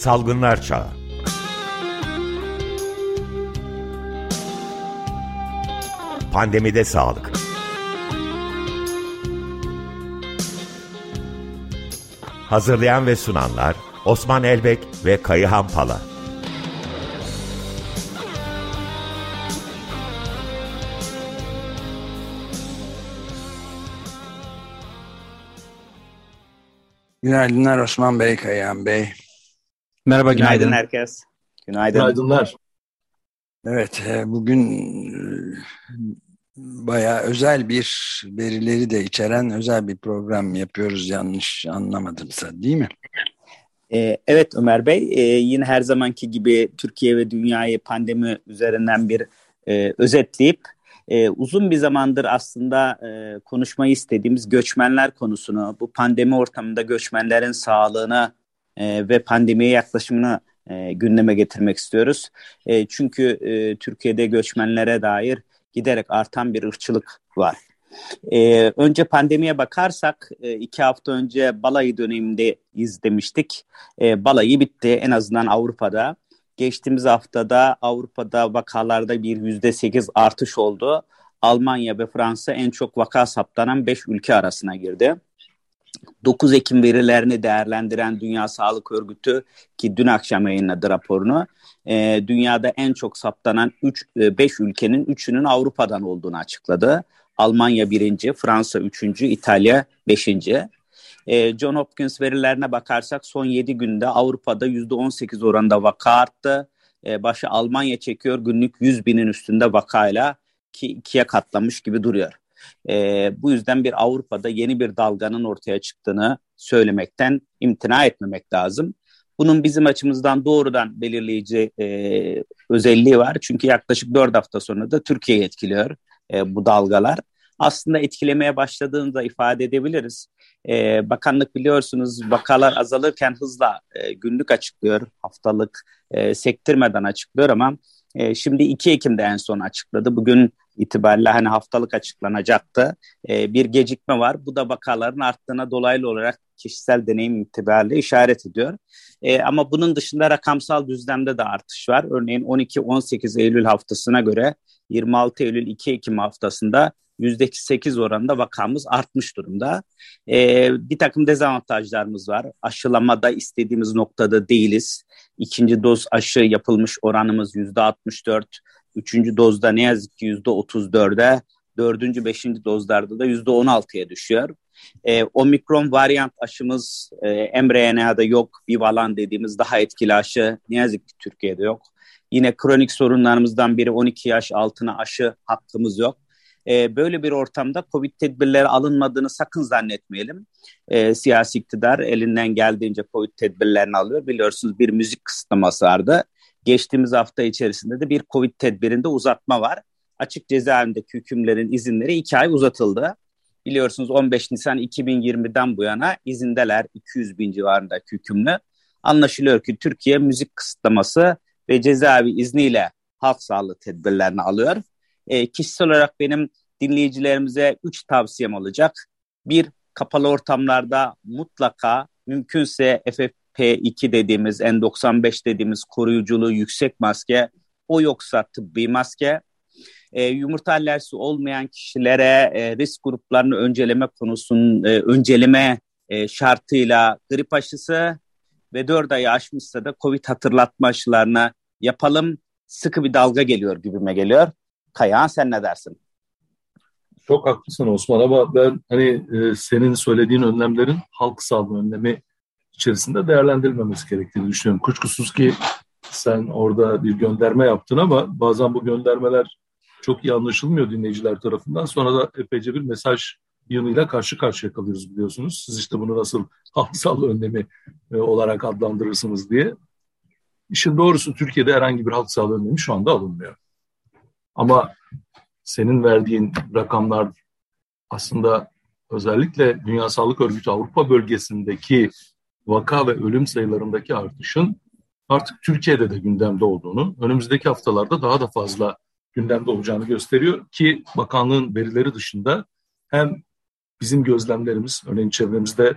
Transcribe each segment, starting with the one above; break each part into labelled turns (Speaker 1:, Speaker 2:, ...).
Speaker 1: Salgınlar Çağı. Pandemide Sağlık. Hazırlayan ve sunanlar Osman Elbek ve Kayıhan Pala.
Speaker 2: Günaydınlar Osman Bey, Kayan Bey.
Speaker 3: Merhaba, günaydın, günaydın herkes.
Speaker 4: Günaydın. Günaydınlar.
Speaker 2: Evet, e, bugün e, bayağı özel bir verileri de içeren özel bir program yapıyoruz yanlış anlamadımsa değil mi?
Speaker 3: E, evet Ömer Bey, yine her zamanki gibi Türkiye ve dünyayı pandemi üzerinden bir özetleyip uzun bir zamandır aslında konuşmayı istediğimiz göçmenler konusunu, bu pandemi ortamında göçmenlerin sağlığına e, ve pandemiye yaklaşımını e, gündeme getirmek istiyoruz. E, çünkü e, Türkiye'de göçmenlere dair giderek artan bir ırkçılık var. Ee, önce pandemiye bakarsak e, iki hafta önce balayı döneminde izlemiştik. E, balayı bitti en azından Avrupa'da. Geçtiğimiz haftada Avrupa'da vakalarda bir yüzde sekiz artış oldu. Almanya ve Fransa en çok vaka saptanan beş ülke arasına girdi. 9 Ekim verilerini değerlendiren Dünya Sağlık Örgütü ki dün akşam yayınladı raporunu. E, dünyada en çok saptanan 5 e, ülkenin 3'ünün Avrupa'dan olduğunu açıkladı. Almanya birinci, Fransa üçüncü, İtalya beşinci. E, John Hopkins verilerine bakarsak son 7 günde Avrupa'da %18 oranında vaka arttı. E, başı Almanya çekiyor günlük 100 binin üstünde vakayla ki ikiye katlamış gibi duruyor. E, bu yüzden bir Avrupa'da yeni bir dalganın ortaya çıktığını söylemekten imtina etmemek lazım. Bunun bizim açımızdan doğrudan belirleyici e, özelliği var. Çünkü yaklaşık 4 hafta sonra da Türkiye'yi etkiliyor e, bu dalgalar. Aslında etkilemeye başladığını da ifade edebiliriz. E, bakanlık biliyorsunuz vakalar azalırken hızla e, günlük açıklıyor, haftalık e, sektirmeden açıklıyor ama e, şimdi 2 Ekim'de en son açıkladı. Bugün itibariyle hani haftalık açıklanacaktı. E, bir gecikme var. Bu da vakaların arttığına dolaylı olarak kişisel deneyim itibariyle işaret ediyor. E, ama bunun dışında rakamsal düzlemde de artış var. Örneğin 12-18 Eylül haftasına göre 26 Eylül 2 Ekim haftasında %8 oranında vakamız artmış durumda. Ee, bir takım dezavantajlarımız var. Aşılamada istediğimiz noktada değiliz. İkinci doz aşı yapılmış oranımız %64. Üçüncü dozda ne yazık ki %34'e, dördüncü, beşinci dozlarda da %16'ya düşüyor. E, omikron varyant aşımız e, mRNA'da yok. Bivalent dediğimiz daha etkili aşı ne yazık ki Türkiye'de yok. Yine kronik sorunlarımızdan biri 12 yaş altına aşı hakkımız yok e, böyle bir ortamda Covid tedbirleri alınmadığını sakın zannetmeyelim. E, siyasi iktidar elinden geldiğince Covid tedbirlerini alıyor. Biliyorsunuz bir müzik kısıtlaması vardı. Geçtiğimiz hafta içerisinde de bir Covid tedbirinde uzatma var. Açık cezaevindeki hükümlerin izinleri iki ay uzatıldı. Biliyorsunuz 15 Nisan 2020'den bu yana izindeler 200 bin civarında hükümlü. Anlaşılıyor ki Türkiye müzik kısıtlaması ve cezaevi izniyle halk sağlığı tedbirlerini alıyor. E, kişisel olarak benim dinleyicilerimize üç tavsiyem olacak. Bir, kapalı ortamlarda mutlaka mümkünse FFP2 dediğimiz, N95 dediğimiz koruyuculuğu yüksek maske, o yoksa tıbbi maske. E, yumurta alerjisi olmayan kişilere e, risk gruplarını önceleme konusunun e, önceleme e, şartıyla grip aşısı ve 4 ayı aşmışsa da COVID hatırlatma aşılarına yapalım. Sıkı bir dalga geliyor gibime geliyor. Kayahan sen ne dersin?
Speaker 4: Çok haklısın Osman ama ben hani e, senin söylediğin önlemlerin halk sağlığı önlemi içerisinde değerlendirilmemesi gerektiğini düşünüyorum. Kuşkusuz ki sen orada bir gönderme yaptın ama bazen bu göndermeler çok iyi anlaşılmıyor dinleyiciler tarafından. Sonra da epeyce bir mesaj yığınıyla karşı karşıya kalıyoruz biliyorsunuz. Siz işte bunu nasıl halk sağlığı önlemi e, olarak adlandırırsınız diye. İşin doğrusu Türkiye'de herhangi bir halk sağlığı önlemi şu anda alınmıyor. Ama senin verdiğin rakamlar aslında özellikle Dünya Sağlık Örgütü Avrupa bölgesindeki vaka ve ölüm sayılarındaki artışın artık Türkiye'de de gündemde olduğunu, önümüzdeki haftalarda daha da fazla gündemde olacağını gösteriyor ki bakanlığın verileri dışında hem bizim gözlemlerimiz, örneğin çevremizde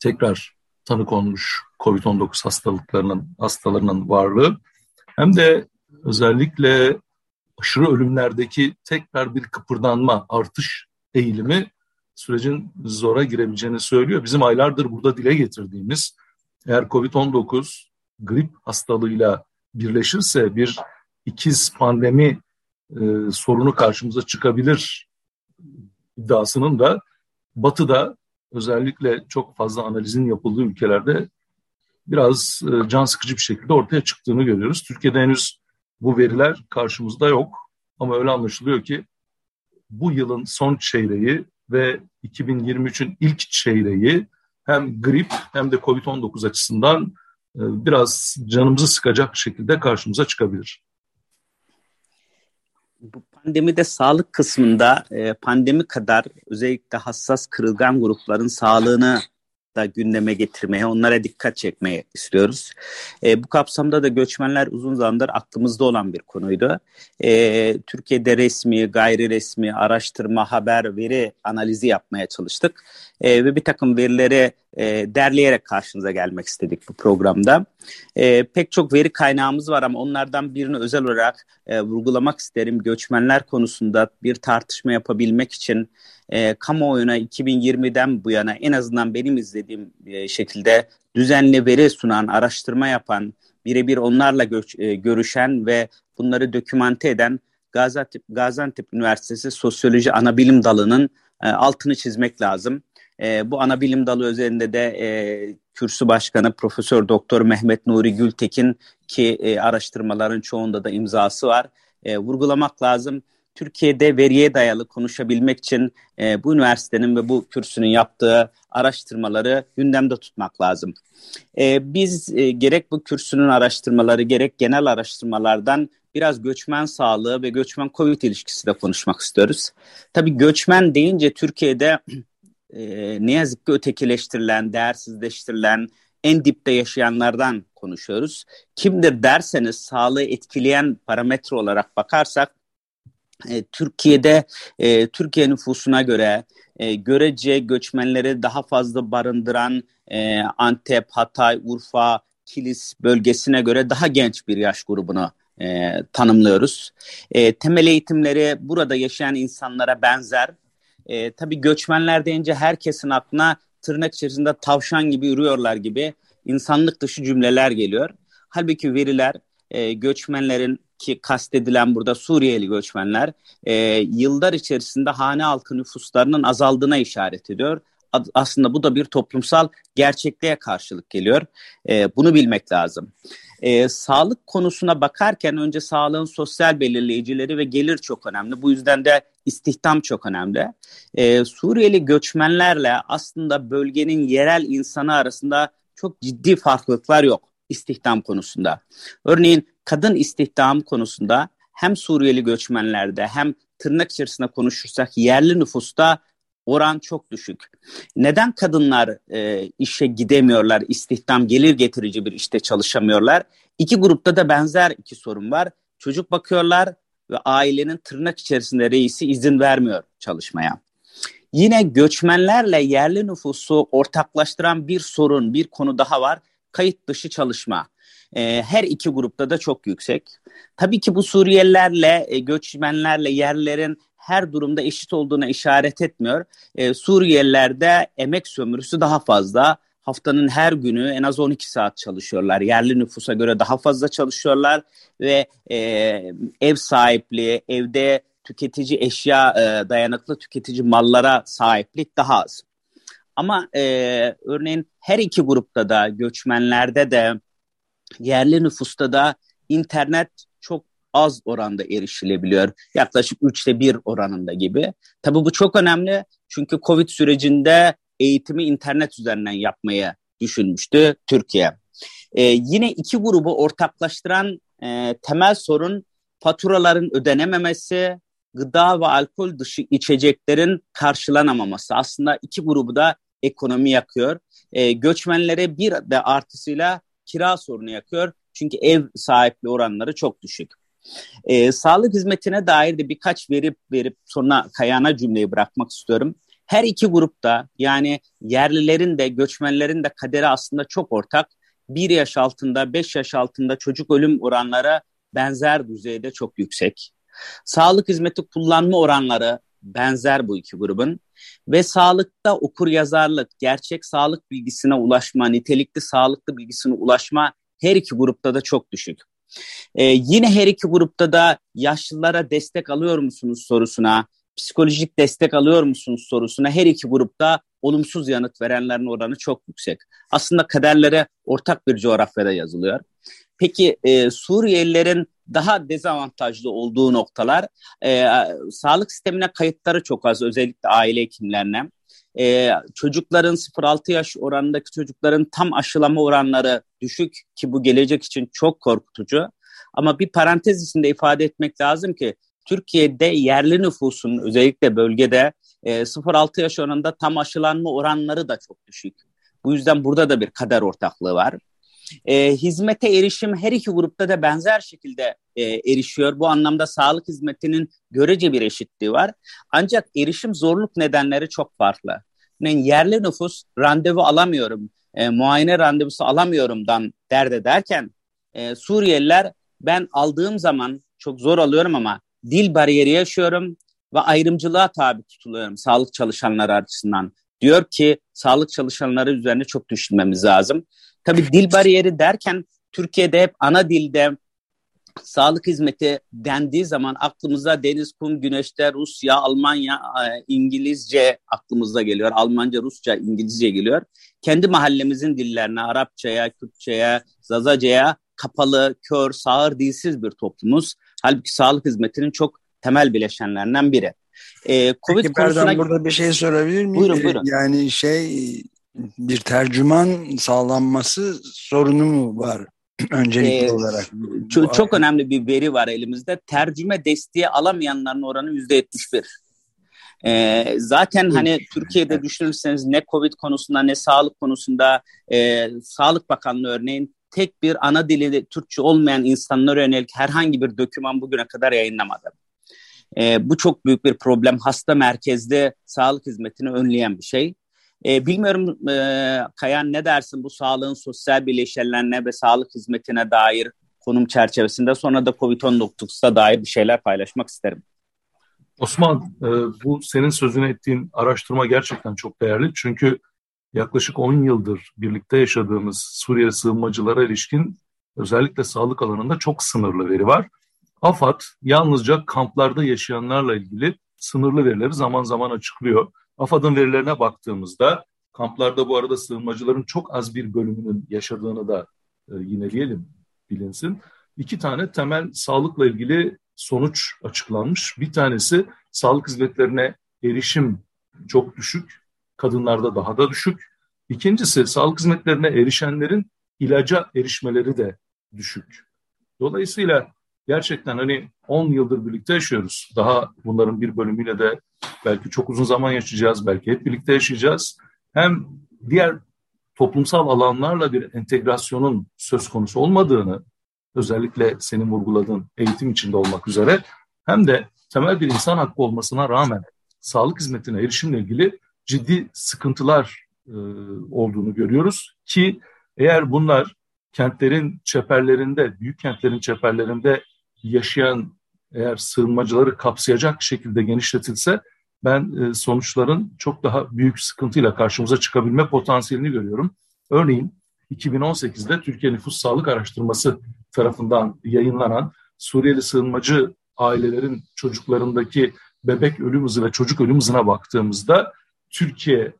Speaker 4: tekrar tanı konmuş COVID-19 hastalıklarının hastalarının varlığı hem de özellikle aşırı ölümlerdeki tekrar bir kıpırdanma, artış eğilimi sürecin zora girebileceğini söylüyor. Bizim aylardır burada dile getirdiğimiz eğer COVID-19 grip hastalığıyla birleşirse bir ikiz pandemi e, sorunu karşımıza çıkabilir iddiasının da Batı'da özellikle çok fazla analizin yapıldığı ülkelerde biraz e, can sıkıcı bir şekilde ortaya çıktığını görüyoruz. Türkiye'de henüz bu veriler karşımızda yok ama öyle anlaşılıyor ki bu yılın son çeyreği ve 2023'ün ilk çeyreği hem grip hem de COVID-19 açısından e, biraz canımızı sıkacak şekilde karşımıza çıkabilir.
Speaker 3: Bu pandemide sağlık kısmında e, pandemi kadar özellikle hassas kırılgan grupların sağlığını da gündeme getirmeye, onlara dikkat çekmeye istiyoruz. E, bu kapsamda da göçmenler uzun zamandır aklımızda olan bir konuydu. E, Türkiye'de resmi, gayri resmi, araştırma, haber, veri analizi yapmaya çalıştık. E, ve bir takım verileri e, derleyerek karşınıza gelmek istedik bu programda. E, pek çok veri kaynağımız var ama onlardan birini özel olarak e, vurgulamak isterim. Göçmenler konusunda bir tartışma yapabilmek için e, kamuoyuna 2020'den bu yana en azından benim izlediğim e, şekilde düzenli veri sunan, araştırma yapan, birebir onlarla göç, e, görüşen ve bunları dokümante eden Gaziantep, Gaziantep Üniversitesi Sosyoloji Anabilim Dalı'nın e, altını çizmek lazım. E, bu ana bilim dalı üzerinde de e, kürsü başkanı Profesör Doktor Mehmet Nuri Gültekin ki e, araştırmaların çoğunda da imzası var. E, vurgulamak lazım. Türkiye'de veriye dayalı konuşabilmek için e, bu üniversitenin ve bu kürsünün yaptığı araştırmaları gündemde tutmak lazım. E, biz e, gerek bu kürsünün araştırmaları gerek genel araştırmalardan biraz göçmen sağlığı ve göçmen COVID ilişkisi de konuşmak istiyoruz. Tabii göçmen deyince Türkiye'de e, ne yazık ki ötekileştirilen, değersizleştirilen, en dipte yaşayanlardan konuşuyoruz. Kimdir derseniz sağlığı etkileyen parametre olarak bakarsak e, Türkiye'de e, Türkiye nüfusuna göre e, görece göçmenleri daha fazla barındıran e, Antep, Hatay, Urfa, Kilis bölgesine göre daha genç bir yaş grubunu e, tanımlıyoruz. E, temel eğitimleri burada yaşayan insanlara benzer. E, tabii göçmenler deyince herkesin aklına tırnak içerisinde tavşan gibi yürüyorlar gibi insanlık dışı cümleler geliyor. Halbuki veriler e, göçmenlerin ki kastedilen burada Suriyeli göçmenler e, yıllar içerisinde hane halkı nüfuslarının azaldığına işaret ediyor. Aslında bu da bir toplumsal gerçekliğe karşılık geliyor. E, bunu bilmek lazım. E, sağlık konusuna bakarken önce sağlığın sosyal belirleyicileri ve gelir çok önemli. Bu yüzden de istihdam çok önemli. E, Suriyeli göçmenlerle aslında bölgenin yerel insanı arasında çok ciddi farklılıklar yok istihdam konusunda. Örneğin kadın istihdam konusunda hem Suriyeli göçmenlerde hem tırnak içerisinde konuşursak yerli nüfusta oran çok düşük. Neden kadınlar e, işe gidemiyorlar, istihdam gelir getirici bir işte çalışamıyorlar? İki grupta da benzer iki sorun var. Çocuk bakıyorlar ve ailenin tırnak içerisinde reisi izin vermiyor çalışmaya. Yine göçmenlerle yerli nüfusu ortaklaştıran bir sorun, bir konu daha var. Kayıt dışı çalışma. E, her iki grupta da çok yüksek. Tabii ki bu Suriyelilerle, e, göçmenlerle yerlerin her durumda eşit olduğuna işaret etmiyor. E, Suriyelilerde emek sömürüsü daha fazla. Haftanın her günü en az 12 saat çalışıyorlar. Yerli nüfusa göre daha fazla çalışıyorlar ve e, ev sahipliği, evde tüketici eşya, e, dayanıklı tüketici mallara sahiplik daha az. Ama e, örneğin her iki grupta da göçmenlerde de yerli nüfusta da internet çok az oranda erişilebiliyor. Yaklaşık üçte bir oranında gibi. Tabii bu çok önemli çünkü Covid sürecinde eğitimi internet üzerinden yapmayı düşünmüştü Türkiye. Ee, yine iki grubu ortaklaştıran e, temel sorun faturaların ödenememesi, gıda ve alkol dışı içeceklerin karşılanamaması. Aslında iki grubu da ekonomi yakıyor. E, göçmenlere bir de artısıyla kira sorunu yakıyor. Çünkü ev sahipliği oranları çok düşük. E, sağlık hizmetine dair de birkaç verip verip sonra Kayana cümleyi bırakmak istiyorum. Her iki grupta yani yerlilerin de göçmenlerin de kaderi aslında çok ortak. Bir yaş altında, beş yaş altında çocuk ölüm oranları benzer düzeyde çok yüksek. Sağlık hizmeti kullanma oranları benzer bu iki grubun ve sağlıkta okur yazarlık, gerçek sağlık bilgisine ulaşma, nitelikli sağlıklı bilgisine ulaşma her iki grupta da çok düşük. Ee, yine her iki grupta da yaşlılara destek alıyor musunuz sorusuna, psikolojik destek alıyor musunuz sorusuna her iki grupta olumsuz yanıt verenlerin oranı çok yüksek. Aslında kaderlere ortak bir coğrafyada yazılıyor. Peki e, Suriyelilerin daha dezavantajlı olduğu noktalar e, sağlık sistemine kayıtları çok az özellikle aile hekimlerine. E, çocukların 0-6 yaş oranındaki çocukların tam aşılama oranları düşük ki bu gelecek için çok korkutucu. Ama bir parantez içinde ifade etmek lazım ki Türkiye'de yerli nüfusun özellikle bölgede e, 0-6 yaş oranında tam aşılanma oranları da çok düşük. Bu yüzden burada da bir kader ortaklığı var. E, hizmete erişim her iki grupta da benzer şekilde e, erişiyor. Bu anlamda sağlık hizmetinin görece bir eşitliği var. Ancak erişim zorluk nedenleri çok farklı. Yani yerli nüfus randevu alamıyorum, e, muayene randevusu alamıyorumdan dert ederken e, Suriyeliler ben aldığım zaman çok zor alıyorum ama dil bariyeri yaşıyorum ve ayrımcılığa tabi tutuluyorum sağlık çalışanları açısından. Diyor ki sağlık çalışanları üzerine çok düşünmemiz lazım. Tabii dil bariyeri derken Türkiye'de hep ana dilde sağlık hizmeti dendiği zaman aklımıza deniz, kum, güneşte, Rusya, Almanya, e, İngilizce aklımıza geliyor. Almanca, Rusça, İngilizce geliyor. Kendi mahallemizin dillerine, Arapçaya, Kürtçe'ye, Zazaca'ya kapalı, kör, sağır, dilsiz bir toplumuz. Halbuki sağlık hizmetinin çok temel bileşenlerinden biri.
Speaker 2: Ee, Covid Peki, konusuna... burada bir şey sorabilir miyim?
Speaker 3: Buyurun buyurun.
Speaker 2: Yani şey bir tercüman sağlanması sorunu mu var öncelikli ee, olarak?
Speaker 3: Çok, çok önemli bir veri var elimizde. Tercüme desteği alamayanların oranı yüzde yetmiş bir. Ee, zaten hani Türkiye'de düşünürseniz ne Covid konusunda ne sağlık konusunda e, Sağlık Bakanlığı örneğin tek bir ana dili Türkçe olmayan insanlara yönelik herhangi bir doküman bugüne kadar yayınlamadı. E, bu çok büyük bir problem. Hasta merkezde sağlık hizmetini önleyen bir şey. E, bilmiyorum e, Kayan ne dersin bu sağlığın sosyal bileşenlerine ve sağlık hizmetine dair konum çerçevesinde sonra da COVID-19'a dair bir şeyler paylaşmak isterim.
Speaker 4: Osman, e, bu senin sözünü ettiğin araştırma gerçekten çok değerli. Çünkü yaklaşık 10 yıldır birlikte yaşadığımız Suriye sığınmacılara ilişkin özellikle sağlık alanında çok sınırlı veri var. AFAD yalnızca kamplarda yaşayanlarla ilgili sınırlı verileri zaman zaman açıklıyor. AFAD'ın verilerine baktığımızda kamplarda bu arada sığınmacıların çok az bir bölümünün yaşadığını da e, yineleyelim bilinsin. İki tane temel sağlıkla ilgili sonuç açıklanmış. Bir tanesi sağlık hizmetlerine erişim çok düşük, kadınlarda daha da düşük. İkincisi sağlık hizmetlerine erişenlerin ilaca erişmeleri de düşük. Dolayısıyla gerçekten hani 10 yıldır birlikte yaşıyoruz. Daha bunların bir bölümüyle de belki çok uzun zaman yaşayacağız, belki hep birlikte yaşayacağız. Hem diğer toplumsal alanlarla bir entegrasyonun söz konusu olmadığını, özellikle senin vurguladığın eğitim içinde olmak üzere, hem de temel bir insan hakkı olmasına rağmen sağlık hizmetine erişimle ilgili ciddi sıkıntılar e, olduğunu görüyoruz ki eğer bunlar kentlerin çeperlerinde, büyük kentlerin çeperlerinde yaşayan eğer sığınmacıları kapsayacak şekilde genişletilse ben e, sonuçların çok daha büyük sıkıntıyla karşımıza çıkabilme potansiyelini görüyorum. Örneğin 2018'de Türkiye Nüfus Sağlık Araştırması tarafından yayınlanan Suriyeli sığınmacı ailelerin çocuklarındaki bebek ölüm hızı ve çocuk ölüm hızına baktığımızda Türkiye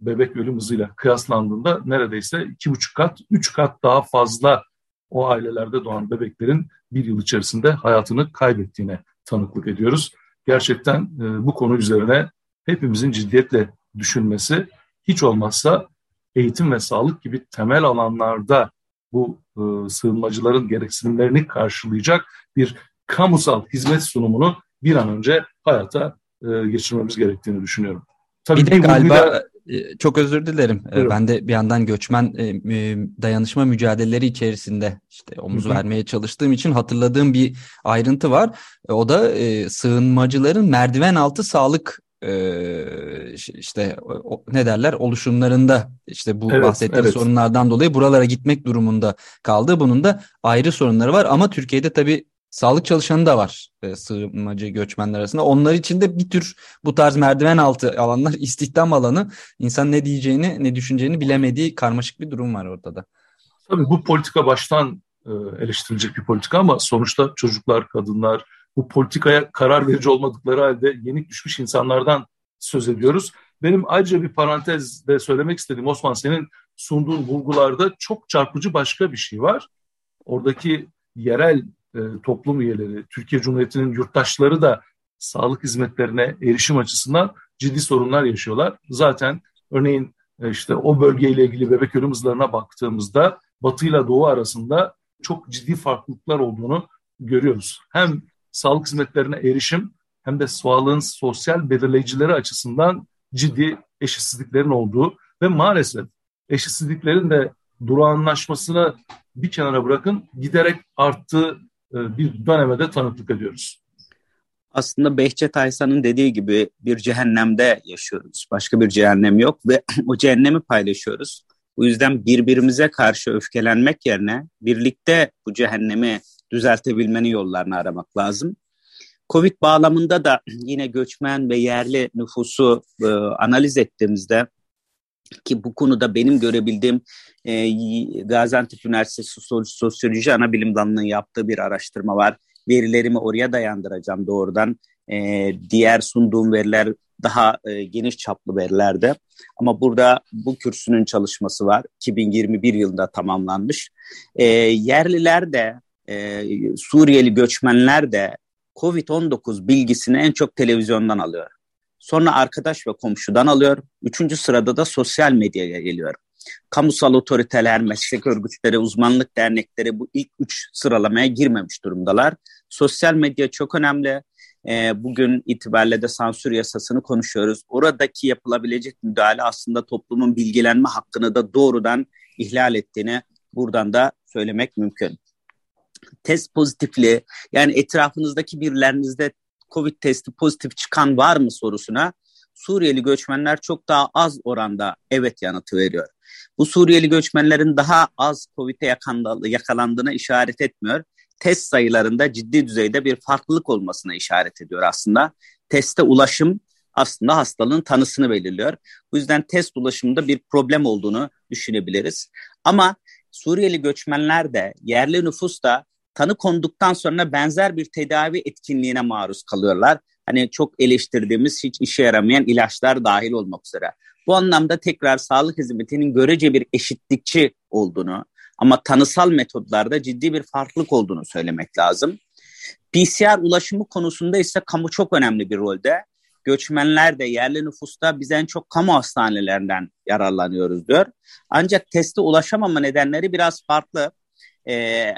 Speaker 4: bebek ölüm hızıyla kıyaslandığında neredeyse iki buçuk kat, üç kat daha fazla o ailelerde doğan bebeklerin bir yıl içerisinde hayatını kaybettiğine tanıklık ediyoruz. Gerçekten e, bu konu üzerine hepimizin ciddiyetle düşünmesi, hiç olmazsa eğitim ve sağlık gibi temel alanlarda bu e, sığınmacıların gereksinimlerini karşılayacak bir kamusal hizmet sunumunu bir an önce hayata e, geçirmemiz gerektiğini düşünüyorum.
Speaker 5: Tabii bir de galiba da... E, çok özür dilerim. E, Buyurun. Ben de bir yandan göçmen e, dayanışma mücadeleleri içerisinde işte omuz Hı-hı. vermeye çalıştığım için hatırladığım bir ayrıntı var. O da sığınmacıların merdiven altı sağlık işte ne derler oluşumlarında işte bu
Speaker 4: evet,
Speaker 5: bahsettiğim
Speaker 4: evet.
Speaker 5: sorunlardan dolayı buralara gitmek durumunda kaldı. Bunun da ayrı sorunları var ama Türkiye'de tabii sağlık çalışanı da var e, sığınmacı göçmenler arasında. Onlar için de bir tür bu tarz merdiven altı alanlar istihdam alanı insan ne diyeceğini ne düşüneceğini bilemediği karmaşık bir durum var ortada.
Speaker 4: Tabii bu politika baştan e, eleştirilecek bir politika ama sonuçta çocuklar, kadınlar bu politikaya karar verici olmadıkları halde yenik düşmüş insanlardan söz ediyoruz. Benim ayrıca bir parantezde söylemek istediğim Osman senin sunduğun bulgularda çok çarpıcı başka bir şey var. Oradaki yerel e, toplum üyeleri, Türkiye Cumhuriyeti'nin yurttaşları da sağlık hizmetlerine erişim açısından ciddi sorunlar yaşıyorlar. Zaten örneğin e, işte o bölgeyle ilgili bebek ölüm hızlarına baktığımızda Batı ile Doğu arasında çok ciddi farklılıklar olduğunu görüyoruz. Hem sağlık hizmetlerine erişim hem de sağlığın sosyal belirleyicileri açısından ciddi eşitsizliklerin olduğu ve maalesef eşitsizliklerin de durağanlaşmasını bir kenara bırakın giderek arttığı bir döneme de tanıklık ediyoruz.
Speaker 3: Aslında Behçet Aysan'ın dediği gibi bir cehennemde yaşıyoruz. Başka bir cehennem yok ve o cehennemi paylaşıyoruz. Bu yüzden birbirimize karşı öfkelenmek yerine birlikte bu cehennemi düzeltebilmenin yollarını aramak lazım. Covid bağlamında da yine göçmen ve yerli nüfusu e, analiz ettiğimizde ki bu konuda benim görebildiğim e, Gaziantep Üniversitesi Sosyoloji Anabilim Dalı'nın yaptığı bir araştırma var. Verilerimi oraya dayandıracağım doğrudan. E, diğer sunduğum veriler daha e, geniş çaplı verilerde. Ama burada bu kürsünün çalışması var. 2021 yılında tamamlanmış. E, yerliler de e, Suriyeli göçmenler de COVID-19 bilgisini en çok televizyondan alıyor. Sonra arkadaş ve komşudan alıyor. Üçüncü sırada da sosyal medyaya geliyor. Kamusal otoriteler, meslek örgütleri, uzmanlık dernekleri bu ilk üç sıralamaya girmemiş durumdalar. Sosyal medya çok önemli. E, bugün itibariyle de sansür yasasını konuşuyoruz. Oradaki yapılabilecek müdahale aslında toplumun bilgilenme hakkını da doğrudan ihlal ettiğini buradan da söylemek mümkün. Test pozitifliği yani etrafınızdaki birilerinizde Covid testi pozitif çıkan var mı sorusuna Suriyeli göçmenler çok daha az oranda evet yanıtı veriyor. Bu Suriyeli göçmenlerin daha az Covid'e yakalandığına işaret etmiyor. Test sayılarında ciddi düzeyde bir farklılık olmasına işaret ediyor aslında. Teste ulaşım aslında hastalığın tanısını belirliyor. Bu yüzden test ulaşımında bir problem olduğunu düşünebiliriz. Ama Suriyeli göçmenler de yerli nüfus da tanı konduktan sonra benzer bir tedavi etkinliğine maruz kalıyorlar. Hani çok eleştirdiğimiz hiç işe yaramayan ilaçlar dahil olmak üzere. Bu anlamda tekrar sağlık hizmetinin görece bir eşitlikçi olduğunu ama tanısal metodlarda ciddi bir farklılık olduğunu söylemek lazım. PCR ulaşımı konusunda ise kamu çok önemli bir rolde. Göçmenler de yerli nüfusta biz en çok kamu hastanelerinden yararlanıyoruz diyor. Ancak teste ulaşamama nedenleri biraz farklı. Ee,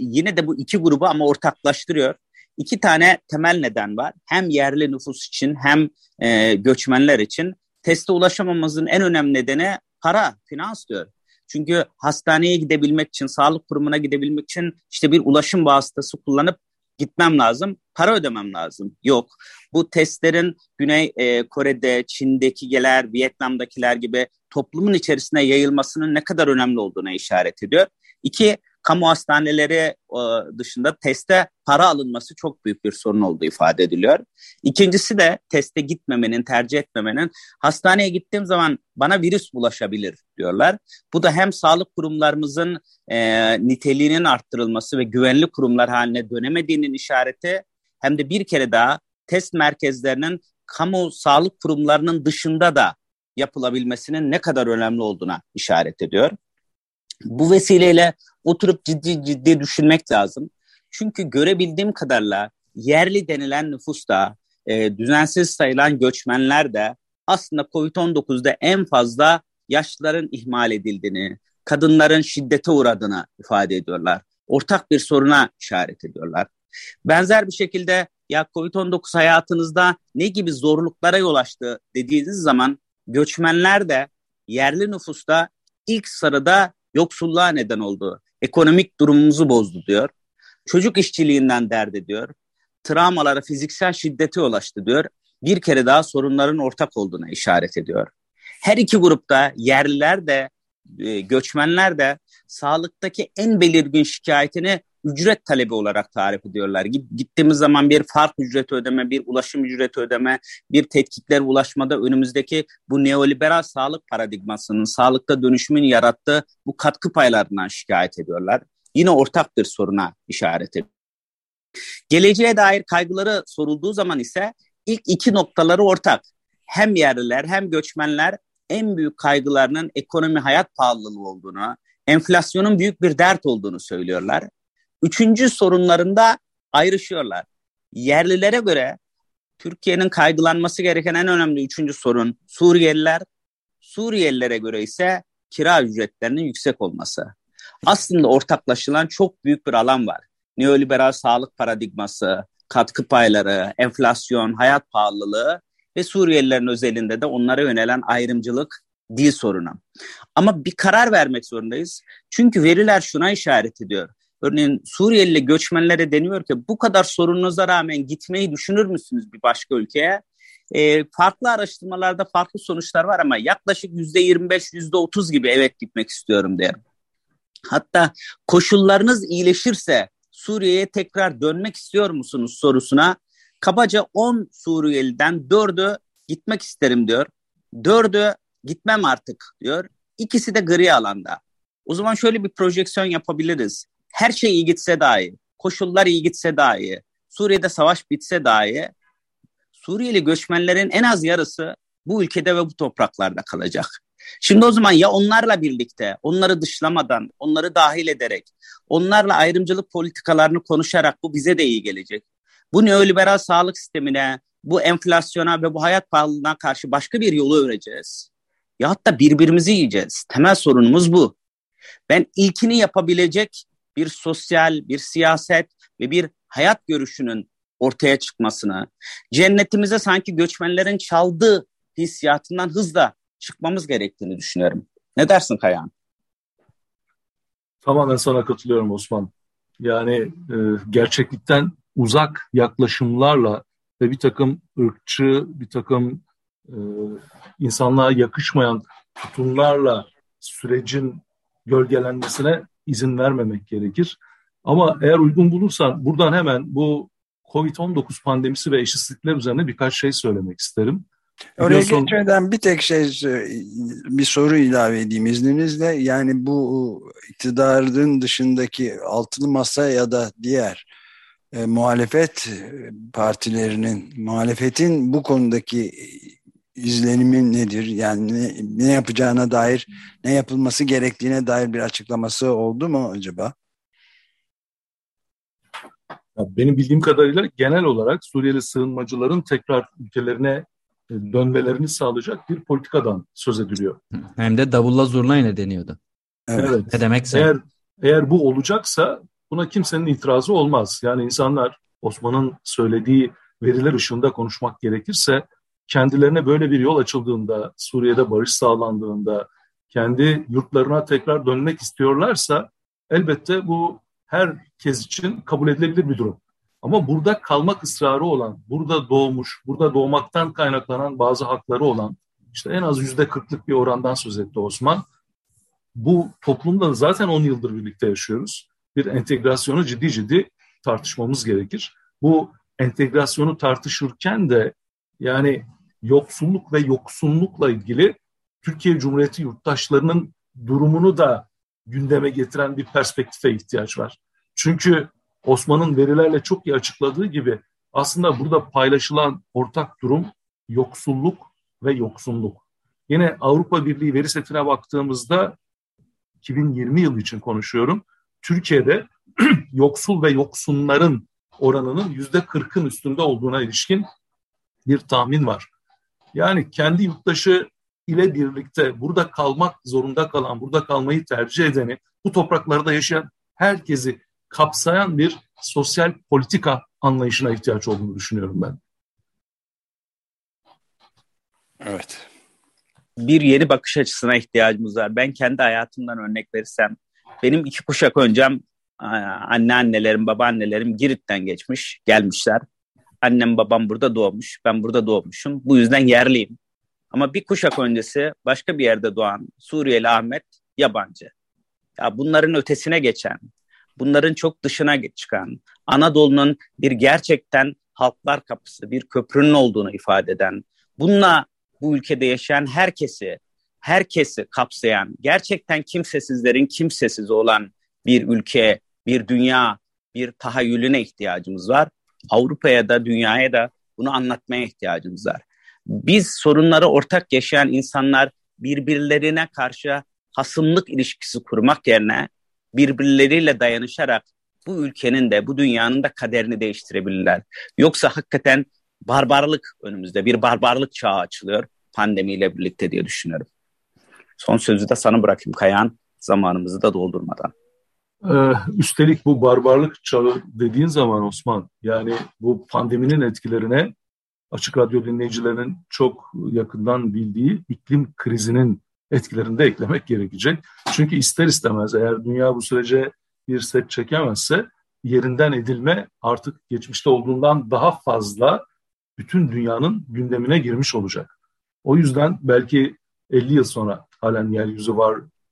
Speaker 3: yine de bu iki grubu ama ortaklaştırıyor. İki tane temel neden var. Hem yerli nüfus için hem e, göçmenler için teste ulaşamamızın en önemli nedeni para, finans diyor. Çünkü hastaneye gidebilmek için, sağlık kurumuna gidebilmek için işte bir ulaşım vasıtası kullanıp gitmem lazım, para ödemem lazım. Yok. Bu testlerin Güney e, Kore'de, Çin'dekiler, Vietnam'dakiler gibi toplumun içerisine yayılmasının ne kadar önemli olduğuna işaret ediyor. İki, kamu hastaneleri e, dışında teste para alınması çok büyük bir sorun olduğu ifade ediliyor. İkincisi de teste gitmemenin, tercih etmemenin hastaneye gittiğim zaman bana virüs bulaşabilir diyorlar. Bu da hem sağlık kurumlarımızın e, niteliğinin arttırılması ve güvenli kurumlar haline dönemediğinin işareti hem de bir kere daha test merkezlerinin kamu sağlık kurumlarının dışında da yapılabilmesinin ne kadar önemli olduğuna işaret ediyor. Bu vesileyle oturup ciddi ciddi düşünmek lazım. Çünkü görebildiğim kadarıyla yerli denilen nüfusta e, düzensiz sayılan göçmenler de aslında COVID-19'da en fazla yaşlıların ihmal edildiğini, kadınların şiddete uğradığını ifade ediyorlar. Ortak bir soruna işaret ediyorlar. Benzer bir şekilde ya COVID-19 hayatınızda ne gibi zorluklara yol açtı dediğiniz zaman göçmenler de yerli nüfusta ilk sırada yoksulluğa neden oldu. Ekonomik durumumuzu bozdu diyor. Çocuk işçiliğinden dert ediyor. Travmalara, fiziksel şiddete ulaştı diyor. bir kere daha sorunların ortak olduğuna işaret ediyor. Her iki grupta yerliler de e, göçmenler de sağlıktaki en belirgin şikayetini ücret talebi olarak tarif ediyorlar. Gittiğimiz zaman bir fark ücreti ödeme, bir ulaşım ücreti ödeme, bir tetkikler ulaşmada önümüzdeki bu neoliberal sağlık paradigmasının, sağlıkta dönüşümün yarattığı bu katkı paylarından şikayet ediyorlar. Yine ortak bir soruna işaret ediyor. Geleceğe dair kaygıları sorulduğu zaman ise ilk iki noktaları ortak. Hem yerliler hem göçmenler en büyük kaygılarının ekonomi hayat pahalılığı olduğunu, enflasyonun büyük bir dert olduğunu söylüyorlar. Üçüncü sorunlarında ayrışıyorlar. Yerlilere göre Türkiye'nin kaygılanması gereken en önemli üçüncü sorun Suriyeliler. Suriyelilere göre ise kira ücretlerinin yüksek olması. Aslında ortaklaşılan çok büyük bir alan var. Neoliberal sağlık paradigması, katkı payları, enflasyon, hayat pahalılığı ve Suriyelilerin özelinde de onlara yönelen ayrımcılık dil sorunu. Ama bir karar vermek zorundayız. Çünkü veriler şuna işaret ediyor. Örneğin Suriyeli göçmenlere deniyor ki bu kadar sorununuza rağmen gitmeyi düşünür müsünüz bir başka ülkeye? E, farklı araştırmalarda farklı sonuçlar var ama yaklaşık yüzde 25, yüzde 30 gibi evet gitmek istiyorum derim. Hatta koşullarınız iyileşirse Suriye'ye tekrar dönmek istiyor musunuz sorusuna kabaca 10 Suriyeli'den 4'ü gitmek isterim diyor. 4'ü gitmem artık diyor. İkisi de gri alanda. O zaman şöyle bir projeksiyon yapabiliriz. Her şey iyi gitse dahi, koşullar iyi gitse dahi, Suriye'de savaş bitse dahi Suriyeli göçmenlerin en az yarısı bu ülkede ve bu topraklarda kalacak. Şimdi o zaman ya onlarla birlikte, onları dışlamadan, onları dahil ederek, onlarla ayrımcılık politikalarını konuşarak bu bize de iyi gelecek. Bu neoliberal sağlık sistemine, bu enflasyona ve bu hayat pahalılığına karşı başka bir yolu öreceğiz. Ya hatta birbirimizi yiyeceğiz. Temel sorunumuz bu. Ben ilkini yapabilecek bir sosyal, bir siyaset ve bir hayat görüşünün ortaya çıkmasını, cennetimize sanki göçmenlerin çaldığı hissiyatından hızla çıkmamız gerektiğini düşünüyorum. Ne dersin Kayan?
Speaker 4: Tamamen sana katılıyorum Osman. Yani e, gerçeklikten uzak yaklaşımlarla ve bir takım ırkçı, bir takım e, insanlığa yakışmayan tutumlarla sürecin gölgelenmesine izin vermemek gerekir. Ama eğer uygun bulursan buradan hemen bu COVID-19 pandemisi ve eşitsizlikler üzerine birkaç şey söylemek isterim.
Speaker 2: Oraya Biliyorsun... geçmeden bir tek şey bir soru ilave edeyim izninizle. Yani bu iktidarın dışındaki altılı masa ya da diğer e, muhalefet partilerinin, muhalefetin bu konudaki izlenimi nedir? Yani ne, ne yapacağına dair, ne yapılması gerektiğine dair bir açıklaması oldu mu acaba?
Speaker 4: Benim bildiğim kadarıyla genel olarak Suriyeli sığınmacıların tekrar ülkelerine e, dönmelerini sağlayacak bir politikadan söz ediliyor.
Speaker 5: Hem de davulla zurnayla deniyordu.
Speaker 4: Evet. evet.
Speaker 5: Ne demekse.
Speaker 4: Eğer, eğer bu olacaksa buna kimsenin itirazı olmaz. Yani insanlar Osman'ın söylediği veriler ışığında konuşmak gerekirse kendilerine böyle bir yol açıldığında, Suriye'de barış sağlandığında, kendi yurtlarına tekrar dönmek istiyorlarsa elbette bu herkes için kabul edilebilir bir durum. Ama burada kalmak ısrarı olan, burada doğmuş, burada doğmaktan kaynaklanan bazı hakları olan, işte en az yüzde kırklık bir orandan söz etti Osman. Bu toplumda zaten 10 yıldır birlikte yaşıyoruz. Bir entegrasyonu ciddi ciddi tartışmamız gerekir. Bu entegrasyonu tartışırken de yani yoksulluk ve yoksunlukla ilgili Türkiye Cumhuriyeti yurttaşlarının durumunu da gündeme getiren bir perspektife ihtiyaç var. Çünkü Osman'ın verilerle çok iyi açıkladığı gibi aslında burada paylaşılan ortak durum yoksulluk ve yoksunluk. Yine Avrupa Birliği veri setine baktığımızda 2020 yılı için konuşuyorum. Türkiye'de yoksul ve yoksunların oranının yüzde kırkın üstünde olduğuna ilişkin bir tahmin var. Yani kendi yurttaşı ile birlikte burada kalmak zorunda kalan, burada kalmayı tercih edeni, bu topraklarda yaşayan herkesi kapsayan bir sosyal politika anlayışına ihtiyaç olduğunu düşünüyorum ben.
Speaker 2: Evet.
Speaker 3: Bir yeni bakış açısına ihtiyacımız var. Ben kendi hayatımdan örnek verirsem, benim iki kuşak öncem anneannelerim, babaannelerim Girit'ten geçmiş, gelmişler. Annem babam burada doğmuş. Ben burada doğmuşum. Bu yüzden yerliyim. Ama bir kuşak öncesi başka bir yerde doğan Suriyeli Ahmet yabancı. Ya bunların ötesine geçen, bunların çok dışına çıkan, Anadolu'nun bir gerçekten halklar kapısı, bir köprünün olduğunu ifade eden, bununla bu ülkede yaşayan herkesi, herkesi kapsayan, gerçekten kimsesizlerin kimsesiz olan bir ülke, bir dünya, bir tahayyülüne ihtiyacımız var. Avrupa'ya da dünyaya da bunu anlatmaya ihtiyacımız var. Biz sorunları ortak yaşayan insanlar birbirlerine karşı hasımlık ilişkisi kurmak yerine birbirleriyle dayanışarak bu ülkenin de bu dünyanın da kaderini değiştirebilirler. Yoksa hakikaten barbarlık önümüzde bir barbarlık çağı açılıyor pandemiyle birlikte diye düşünüyorum. Son sözü de sana bırakayım Kayan zamanımızı da doldurmadan.
Speaker 4: Ee, üstelik bu barbarlık çağı dediğin zaman Osman yani bu pandeminin etkilerine Açık Radyo dinleyicilerinin çok yakından bildiği iklim krizinin etkilerini de eklemek gerekecek. Çünkü ister istemez eğer dünya bu sürece bir set çekemezse yerinden edilme artık geçmişte olduğundan daha fazla bütün dünyanın gündemine girmiş olacak. O yüzden belki 50 yıl sonra halen yeryüzü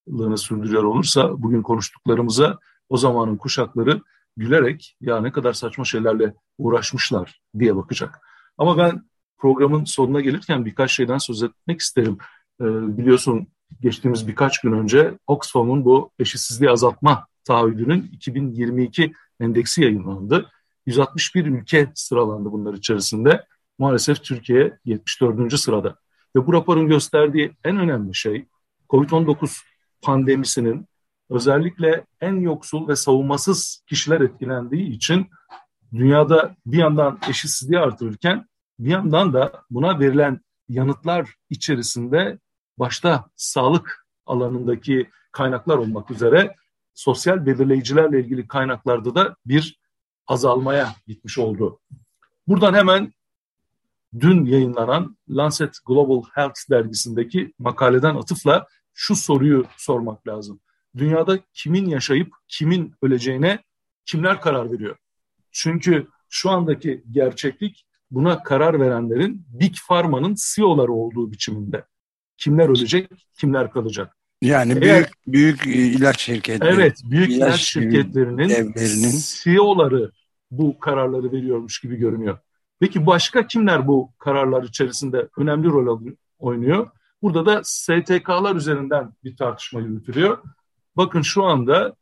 Speaker 4: varlığını sürdürüyor olursa bugün konuştuklarımıza o zamanın kuşakları gülerek ya ne kadar saçma şeylerle uğraşmışlar diye bakacak. Ama ben programın sonuna gelirken birkaç şeyden söz etmek isterim. Ee, biliyorsun geçtiğimiz birkaç gün önce Oxfam'ın bu eşitsizliği azaltma taahhüdünün 2022 endeksi yayınlandı. 161 ülke sıralandı bunlar içerisinde. Maalesef Türkiye 74. sırada. Ve bu raporun gösterdiği en önemli şey COVID-19 pandemisinin özellikle en yoksul ve savunmasız kişiler etkilendiği için dünyada bir yandan eşitsizliği artırırken bir yandan da buna verilen yanıtlar içerisinde başta sağlık alanındaki kaynaklar olmak üzere sosyal belirleyicilerle ilgili kaynaklarda da bir azalmaya gitmiş oldu. Buradan hemen dün yayınlanan Lancet Global Health dergisindeki makaleden atıfla şu soruyu sormak lazım. Dünyada kimin yaşayıp kimin öleceğine kimler karar veriyor? Çünkü şu andaki gerçeklik buna karar verenlerin Big Pharma'nın CEO'ları olduğu biçiminde. Kimler ölecek, kimler kalacak?
Speaker 2: Yani Eğer, büyük büyük ilaç şirketleri.
Speaker 4: Evet, büyük ilaç, ilaç şirketlerinin devlerinin CEO'ları bu kararları veriyormuş gibi görünüyor. Peki başka kimler bu kararlar içerisinde önemli rol oynuyor? Burada da STK'lar üzerinden bir tartışma yürütülüyor. Bakın şu anda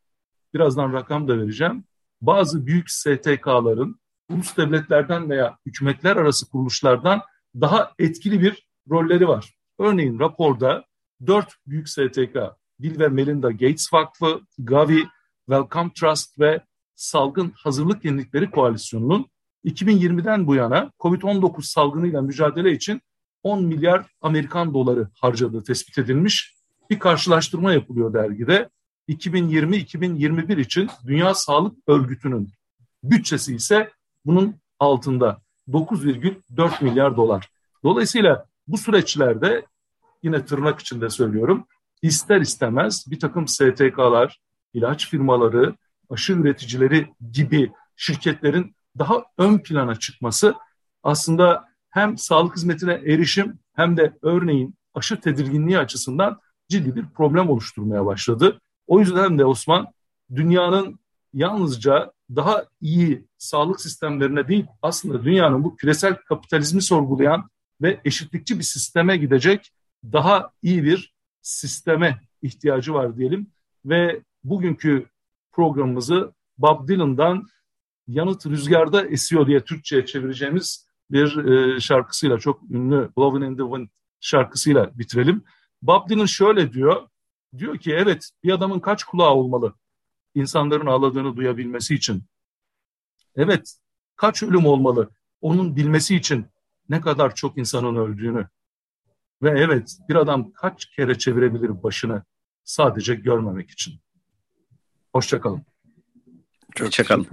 Speaker 4: birazdan rakam da vereceğim. Bazı büyük STK'ların ulus devletlerden veya hükümetler arası kuruluşlardan daha etkili bir rolleri var. Örneğin raporda dört büyük STK, Bill ve Melinda Gates Vakfı, Gavi, Wellcome Trust ve Salgın Hazırlık Yenilikleri Koalisyonu'nun 2020'den bu yana COVID-19 salgınıyla mücadele için 10 milyar Amerikan doları harcadığı tespit edilmiş. Bir karşılaştırma yapılıyor dergide. 2020-2021 için Dünya Sağlık Örgütü'nün bütçesi ise bunun altında 9,4 milyar dolar. Dolayısıyla bu süreçlerde yine tırnak içinde söylüyorum ister istemez bir takım STK'lar, ilaç firmaları, aşı üreticileri gibi şirketlerin daha ön plana çıkması aslında hem sağlık hizmetine erişim hem de örneğin aşı tedirginliği açısından ciddi bir problem oluşturmaya başladı. O yüzden de Osman dünyanın yalnızca daha iyi sağlık sistemlerine değil aslında dünyanın bu küresel kapitalizmi sorgulayan ve eşitlikçi bir sisteme gidecek daha iyi bir sisteme ihtiyacı var diyelim ve bugünkü programımızı Bob Dylan'dan Yanıt Rüzgarda Esiyor diye Türkçe'ye çevireceğimiz bir e, şarkısıyla çok ünlü Blowing in the Wind şarkısıyla bitirelim. Bob Dylan şöyle diyor, diyor ki evet bir adamın kaç kulağı olmalı insanların ağladığını duyabilmesi için? Evet kaç ölüm olmalı onun bilmesi için ne kadar çok insanın öldüğünü? Ve evet bir adam kaç kere çevirebilir başını sadece görmemek için? Hoşçakalın.
Speaker 2: Çok Hoşçakalın.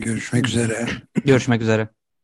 Speaker 2: Görüşmek üzere.
Speaker 5: Görüşmek üzere.